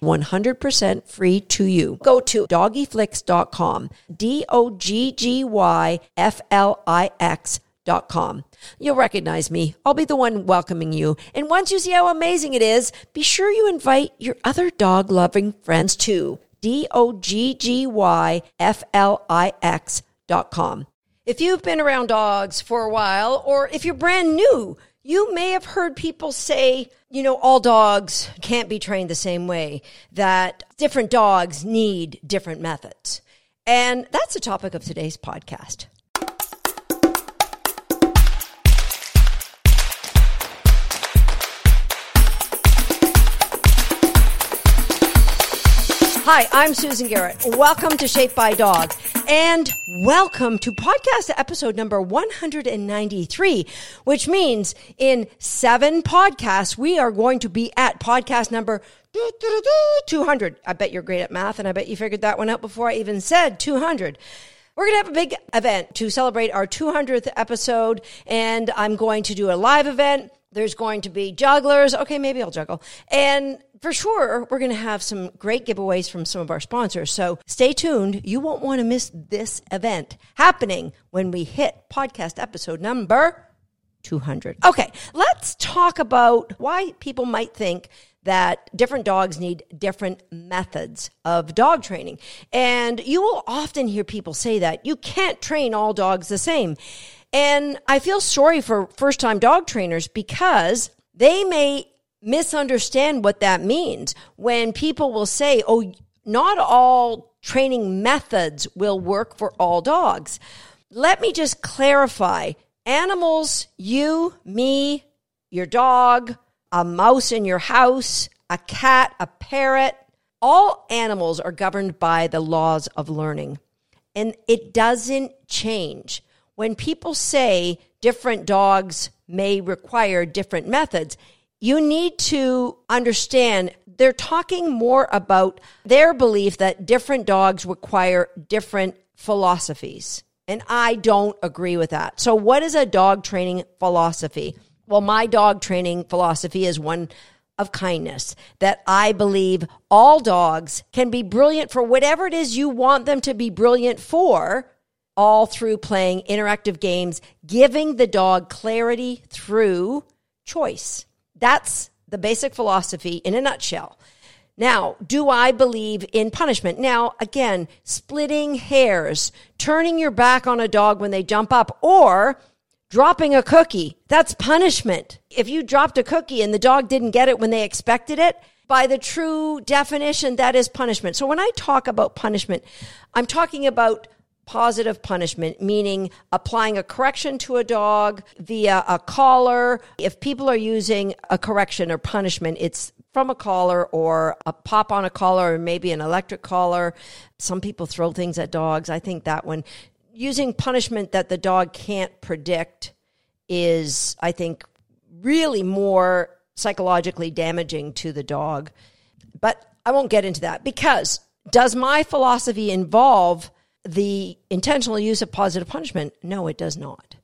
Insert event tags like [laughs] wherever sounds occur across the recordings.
100% free to you. Go to doggyflix.com, D O G G Y F L I X.com. You'll recognize me. I'll be the one welcoming you. And once you see how amazing it is, be sure you invite your other dog loving friends too. D O G G Y F L I X.com. If you've been around dogs for a while, or if you're brand new, you may have heard people say, you know, all dogs can't be trained the same way, that different dogs need different methods. And that's the topic of today's podcast. Hi, I'm Susan Garrett. Welcome to Shaped by Dog and welcome to podcast episode number 193, which means in seven podcasts, we are going to be at podcast number 200. I bet you're great at math and I bet you figured that one out before I even said 200. We're going to have a big event to celebrate our 200th episode and I'm going to do a live event. There's going to be jugglers. Okay, maybe I'll juggle. And for sure, we're going to have some great giveaways from some of our sponsors. So stay tuned. You won't want to miss this event happening when we hit podcast episode number 200. Okay, let's talk about why people might think that different dogs need different methods of dog training. And you will often hear people say that you can't train all dogs the same. And I feel sorry for first time dog trainers because they may misunderstand what that means when people will say, oh, not all training methods will work for all dogs. Let me just clarify animals, you, me, your dog, a mouse in your house, a cat, a parrot, all animals are governed by the laws of learning. And it doesn't change. When people say different dogs may require different methods, you need to understand they're talking more about their belief that different dogs require different philosophies. And I don't agree with that. So, what is a dog training philosophy? Well, my dog training philosophy is one of kindness that I believe all dogs can be brilliant for whatever it is you want them to be brilliant for, all through playing interactive games, giving the dog clarity through choice. That's the basic philosophy in a nutshell. Now, do I believe in punishment? Now, again, splitting hairs, turning your back on a dog when they jump up, or dropping a cookie, that's punishment. If you dropped a cookie and the dog didn't get it when they expected it, by the true definition, that is punishment. So when I talk about punishment, I'm talking about positive punishment, meaning applying a correction to a dog via a collar. If people are using a correction or punishment, it's from a collar or a pop on a collar or maybe an electric collar. Some people throw things at dogs. I think that one using punishment that the dog can't predict is, I think, really more psychologically damaging to the dog. But I won't get into that because does my philosophy involve the intentional use of positive punishment? No, it does not.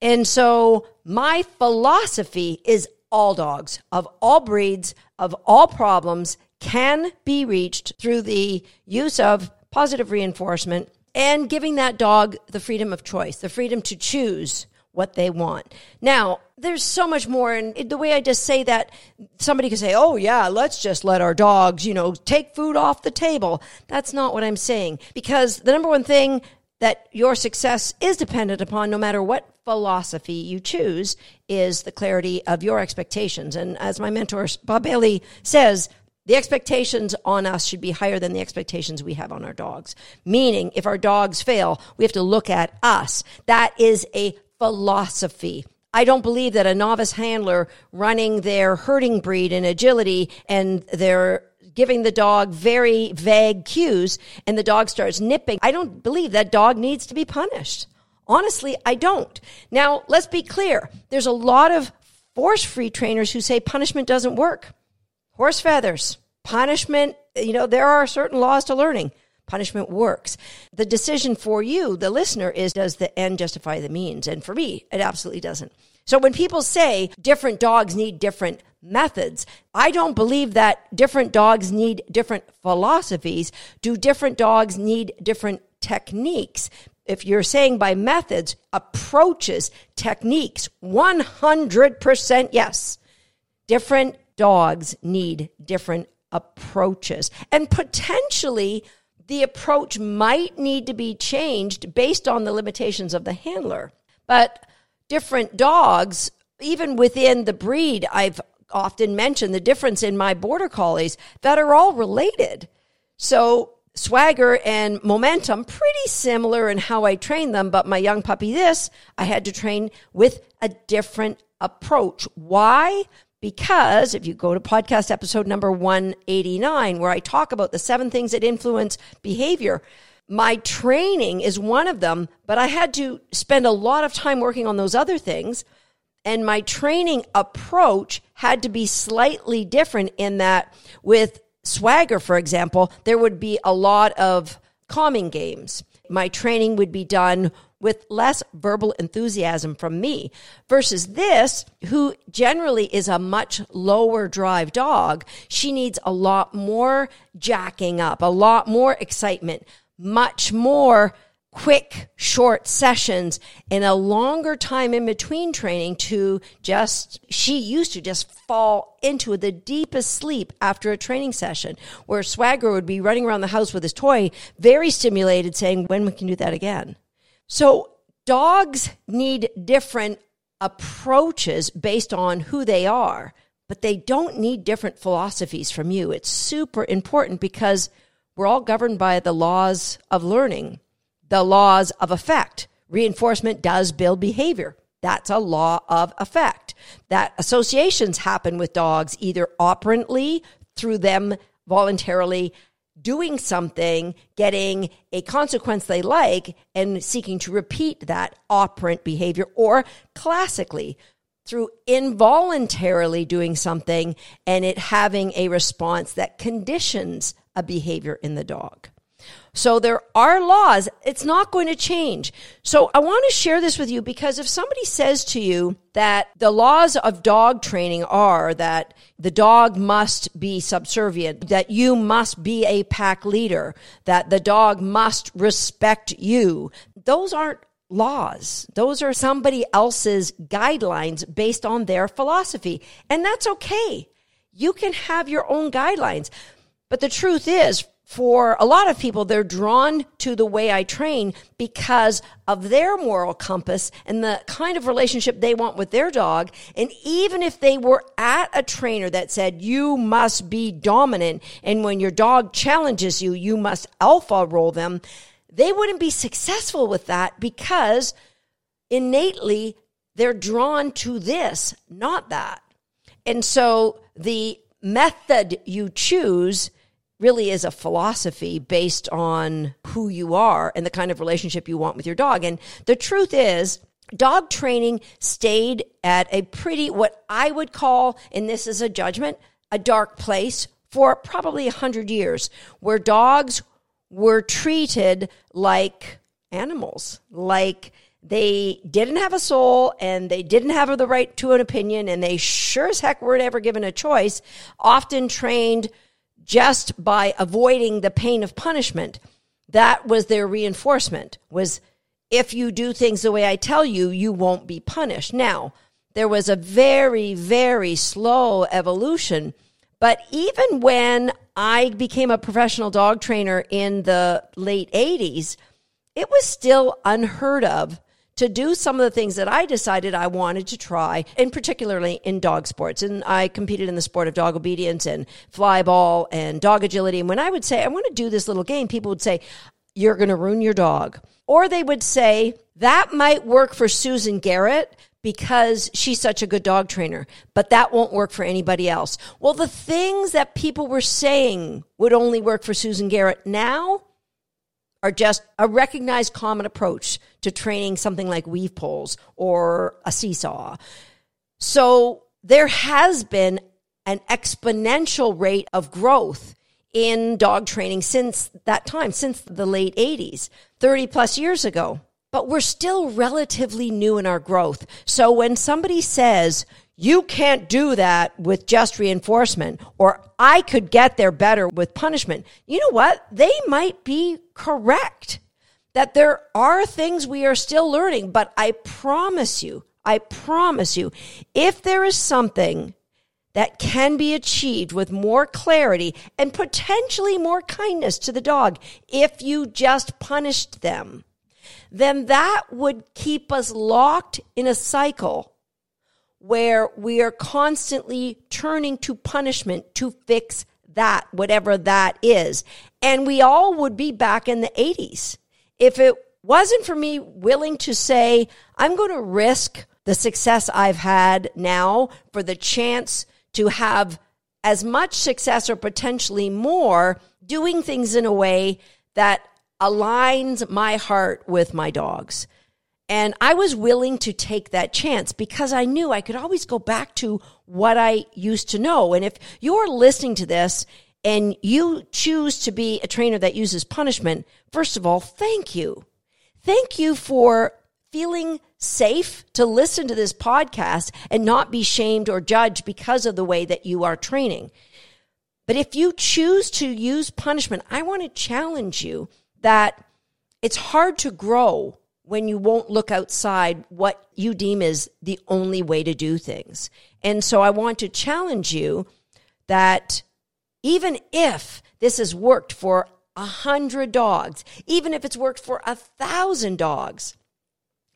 And so my philosophy is all dogs of all breeds, of all problems can be reached through the use of positive reinforcement and giving that dog the freedom of choice, the freedom to choose what they want. Now, there's so much more. And the way I just say that, somebody could say, oh, yeah, let's just let our dogs, you know, take food off the table. That's not what I'm saying. Because the number one thing that your success is dependent upon, no matter what philosophy you choose, is the clarity of your expectations. And as my mentor, Bob Bailey, says, the expectations on us should be higher than the expectations we have on our dogs. Meaning, if our dogs fail, we have to look at us. That is a philosophy. I don't believe that a novice handler running their herding breed in agility and their giving the dog very vague cues and the dog starts nipping, I don't believe that dog needs to be punished. Honestly, I don't. Now, let's be clear. There's a lot of force free trainers who say punishment doesn't work. Horse feathers, punishment, you know, there are certain laws to learning. Punishment works. The decision for you, the listener, is does the end justify the means? And for me, it absolutely doesn't. So when people say different dogs need different methods, I don't believe that different dogs need different philosophies. Do different dogs need different techniques? If you're saying by methods, approaches, techniques, 100% yes. Different dogs need different approaches. And potentially, the approach might need to be changed based on the limitations of the handler. But different dogs, even within the breed, I've often mentioned the difference in my border collies that are all related. So swagger and momentum pretty similar in how I train them, but my young puppy this I had to train with a different approach. Why? Because if you go to podcast episode number 189, where I talk about the seven things that influence behavior, my training is one of them, but I had to spend a lot of time working on those other things. And my training approach had to be slightly different in that with swagger, for example, there would be a lot of calming games. My training would be done with less verbal enthusiasm from me versus this, who generally is a much lower drive dog. She needs a lot more jacking up, a lot more excitement, much more quick, short sessions and a longer time in between training to just, she used to just fall into the deepest sleep after a training session where Swagger would be running around the house with his toy, very stimulated, saying, when we can do that again. So dogs need different approaches based on who they are, but they don't need different philosophies from you. It's super important because we're all governed by the laws of learning the laws of effect. Reinforcement does build behavior. That's a law of effect. That associations happen with dogs either operantly through them voluntarily doing something, getting a consequence they like, and seeking to repeat that operant behavior, or classically through involuntarily doing something and it having a response that conditions a behavior in the dog. So there are laws. It's not going to change. So I want to share this with you because if somebody says to you that the laws of dog training are that the dog must be subservient, that you must be a pack leader, that the dog must respect you, those aren't laws. Those are somebody else's guidelines based on their philosophy. And that's okay. You can have your own guidelines. But the truth is, for a lot of people, they're drawn to the way I train because of their moral compass and the kind of relationship they want with their dog. And even if they were at a trainer that said, you must be dominant, and when your dog challenges you, you must alpha roll them, they wouldn't be successful with that because innately they're drawn to this, not that. And so the method you choose really is a philosophy based on who you are and the kind of relationship you want with your dog. And the truth is, dog training stayed at a pretty, what I would call, and this is a judgment, a dark place for probably a hundred years where dogs were treated like animals, like they didn't have a soul and they didn't have the right to an opinion and they sure as heck weren't ever given a choice, often trained just by avoiding the pain of punishment. That was their reinforcement was if you do things the way I tell you, you won't be punished. Now, there was a very, very slow evolution. But even when I became a professional dog trainer in the late 80s, it was still unheard of to do some of the things that I decided I wanted to try, and particularly in dog sports. And I competed in the sport of dog obedience and fly ball and dog agility. And when I would say, I want to do this little game, people would say, You're going to ruin your dog. Or they would say, That might work for Susan Garrett, because she's such a good dog trainer, but that won't work for anybody else. Well, the things that people were saying would only work for Susan Garrett now are just a recognized common approach to training something like weave poles or a seesaw. So there has been an exponential rate of growth in dog training since that time, since the late 80s, 30 plus years ago but we're still relatively new in our growth. So when somebody says, you can't do that with just reinforcement, or I could get there better with punishment, you know what? They might be correct that there are things we are still learning, but I promise you, I promise you, if there is something that can be achieved with more clarity and potentially more kindness to the dog if you just punished them then that would keep us locked in a cycle where we are constantly turning to punishment to fix that, whatever that is. And we all would be back in the 80s. If it wasn't for me willing to say, I'm going to risk the success I've had now for the chance to have as much success or potentially more doing things in a way that aligns my heart with my dogs. And I was willing to take that chance because I knew I could always go back to what I used to know. And if you're listening to this and you choose to be a trainer that uses punishment, first of all, thank you. Thank you for feeling safe to listen to this podcast and not be shamed or judged because of the way that you are training. But if you choose to use punishment, I want to challenge you that it's hard to grow when you won't look outside what you deem is the only way to do things. And so I want to challenge you that even if this has worked for a hundred dogs, even if it's worked for a thousand dogs,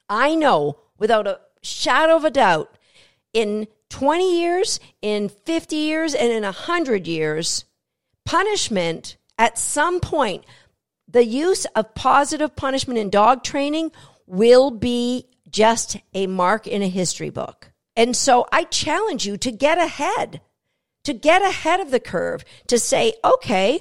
I know without a shadow of a doubt in 20 years, in 50 years, and in a 100 years, punishment at some point the use of positive punishment in dog training will be just a mark in a history book. And so I challenge you to get ahead, to get ahead of the curve, to say, okay,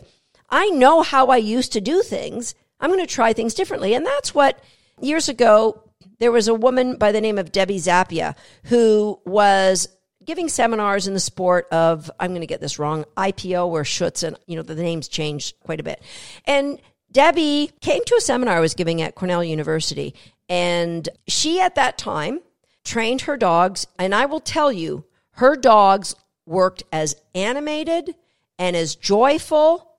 I know how I used to do things. I'm going to try things differently. And that's what years ago, there was a woman by the name of Debbie Zappia who was giving seminars in the sport of, I'm going to get this wrong, IPO or Schutz, and you know, the names changed quite a bit. And Debbie came to a seminar I was giving at Cornell University, and she at that time trained her dogs. And I will tell you, her dogs worked as animated and as joyful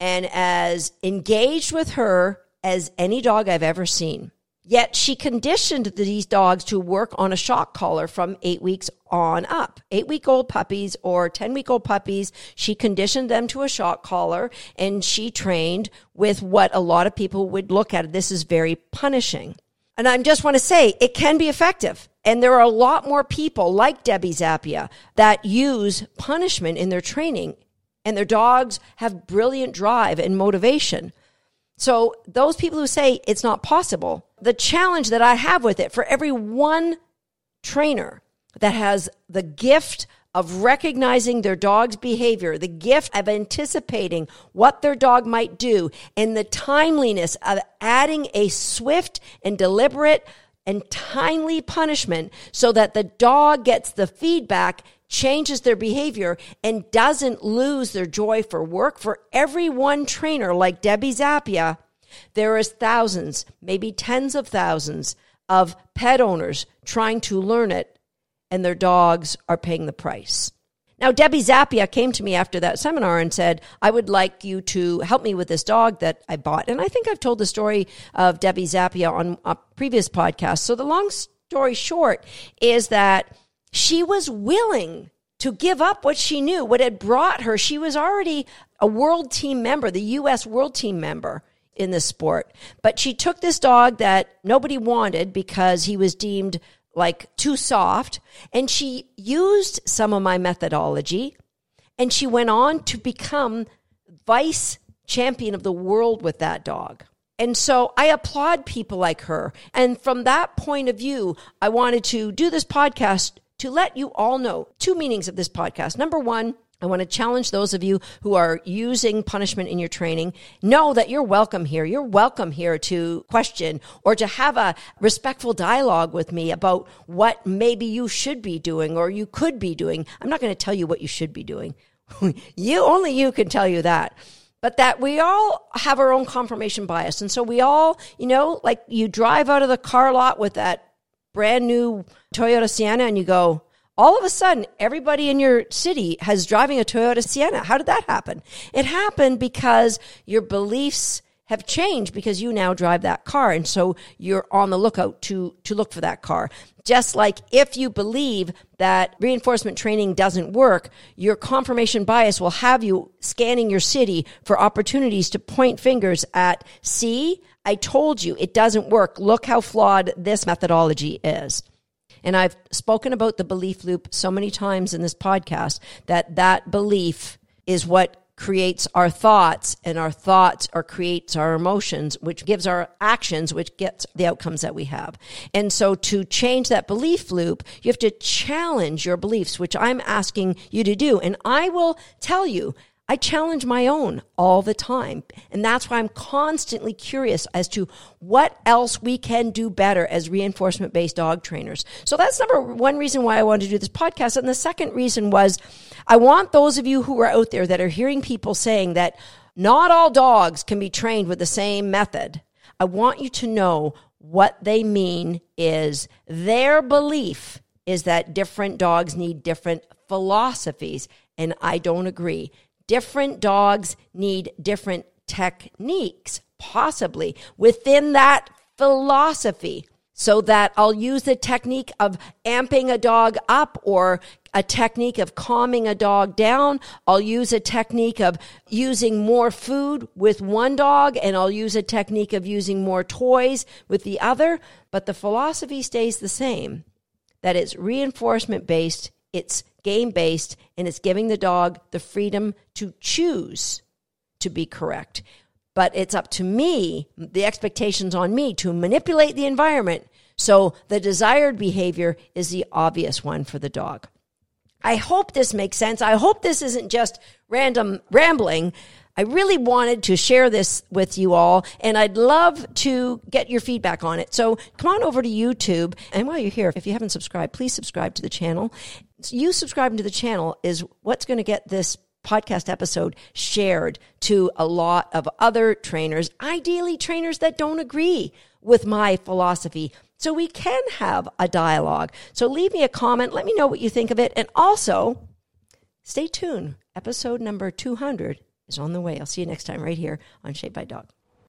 and as engaged with her as any dog I've ever seen. Yet she conditioned these dogs to work on a shock collar from eight weeks on up. Eight week old puppies or 10 week old puppies, she conditioned them to a shock collar and she trained with what a lot of people would look at. This is very punishing. And I just want to say it can be effective. And there are a lot more people like Debbie Zappia that use punishment in their training and their dogs have brilliant drive and motivation. So those people who say it's not possible, the challenge that I have with it for every one trainer that has the gift of recognizing their dog's behavior, the gift of anticipating what their dog might do, and the timeliness of adding a swift and deliberate and timely punishment so that the dog gets the feedback changes their behavior and doesn't lose their joy for work. For every one trainer like Debbie Zappia, there is thousands, maybe tens of thousands of pet owners trying to learn it and their dogs are paying the price. Now, Debbie Zappia came to me after that seminar and said, I would like you to help me with this dog that I bought. And I think I've told the story of Debbie Zappia on a previous podcast. So the long story short is that she was willing to give up what she knew, what had brought her. She was already a world team member, the U.S. world team member in this sport. But she took this dog that nobody wanted because he was deemed like too soft. And she used some of my methodology and she went on to become vice champion of the world with that dog. And so I applaud people like her. And from that point of view, I wanted to do this podcast to let you all know two meanings of this podcast. Number one, I want to challenge those of you who are using punishment in your training. Know that you're welcome here. You're welcome here to question or to have a respectful dialogue with me about what maybe you should be doing or you could be doing. I'm not going to tell you what you should be doing. [laughs] you, only you can tell you that but that we all have our own confirmation bias. And so we all, you know, like you drive out of the car lot with that brand new Toyota Sienna and you go, all of a sudden, everybody in your city has driving a Toyota Sienna. How did that happen? It happened because your beliefs have changed because you now drive that car. And so you're on the lookout to, to look for that car. Just like if you believe that reinforcement training doesn't work, your confirmation bias will have you scanning your city for opportunities to point fingers at, see, I told you it doesn't work. Look how flawed this methodology is. And I've spoken about the belief loop so many times in this podcast that that belief is what creates our thoughts and our thoughts or creates our emotions which gives our actions which gets the outcomes that we have. And so to change that belief loop you have to challenge your beliefs which i'm asking you to do. And i will tell you I challenge my own all the time. And that's why I'm constantly curious as to what else we can do better as reinforcement based dog trainers. So that's number one reason why I wanted to do this podcast. And the second reason was I want those of you who are out there that are hearing people saying that not all dogs can be trained with the same method. I want you to know what they mean is their belief is that different dogs need different philosophies. And I don't agree different dogs need different techniques, possibly within that philosophy. So that I'll use the technique of amping a dog up or a technique of calming a dog down. I'll use a technique of using more food with one dog and I'll use a technique of using more toys with the other. But the philosophy stays the same that it's reinforcement based, it's game based, and it's giving the dog the freedom to choose to be correct. But it's up to me, the expectations on me to manipulate the environment so the desired behavior is the obvious one for the dog. I hope this makes sense. I hope this isn't just random rambling. I really wanted to share this with you all, and I'd love to get your feedback on it. So come on over to YouTube. And while you're here, if you haven't subscribed, please subscribe to the channel. You subscribing to the channel is what's going to get this podcast episode shared to a lot of other trainers, ideally trainers that don't agree with my philosophy. So we can have a dialogue. So leave me a comment. Let me know what you think of it. And also, stay tuned. Episode number 200 is on the way. I'll see you next time right here on Shape by Dog.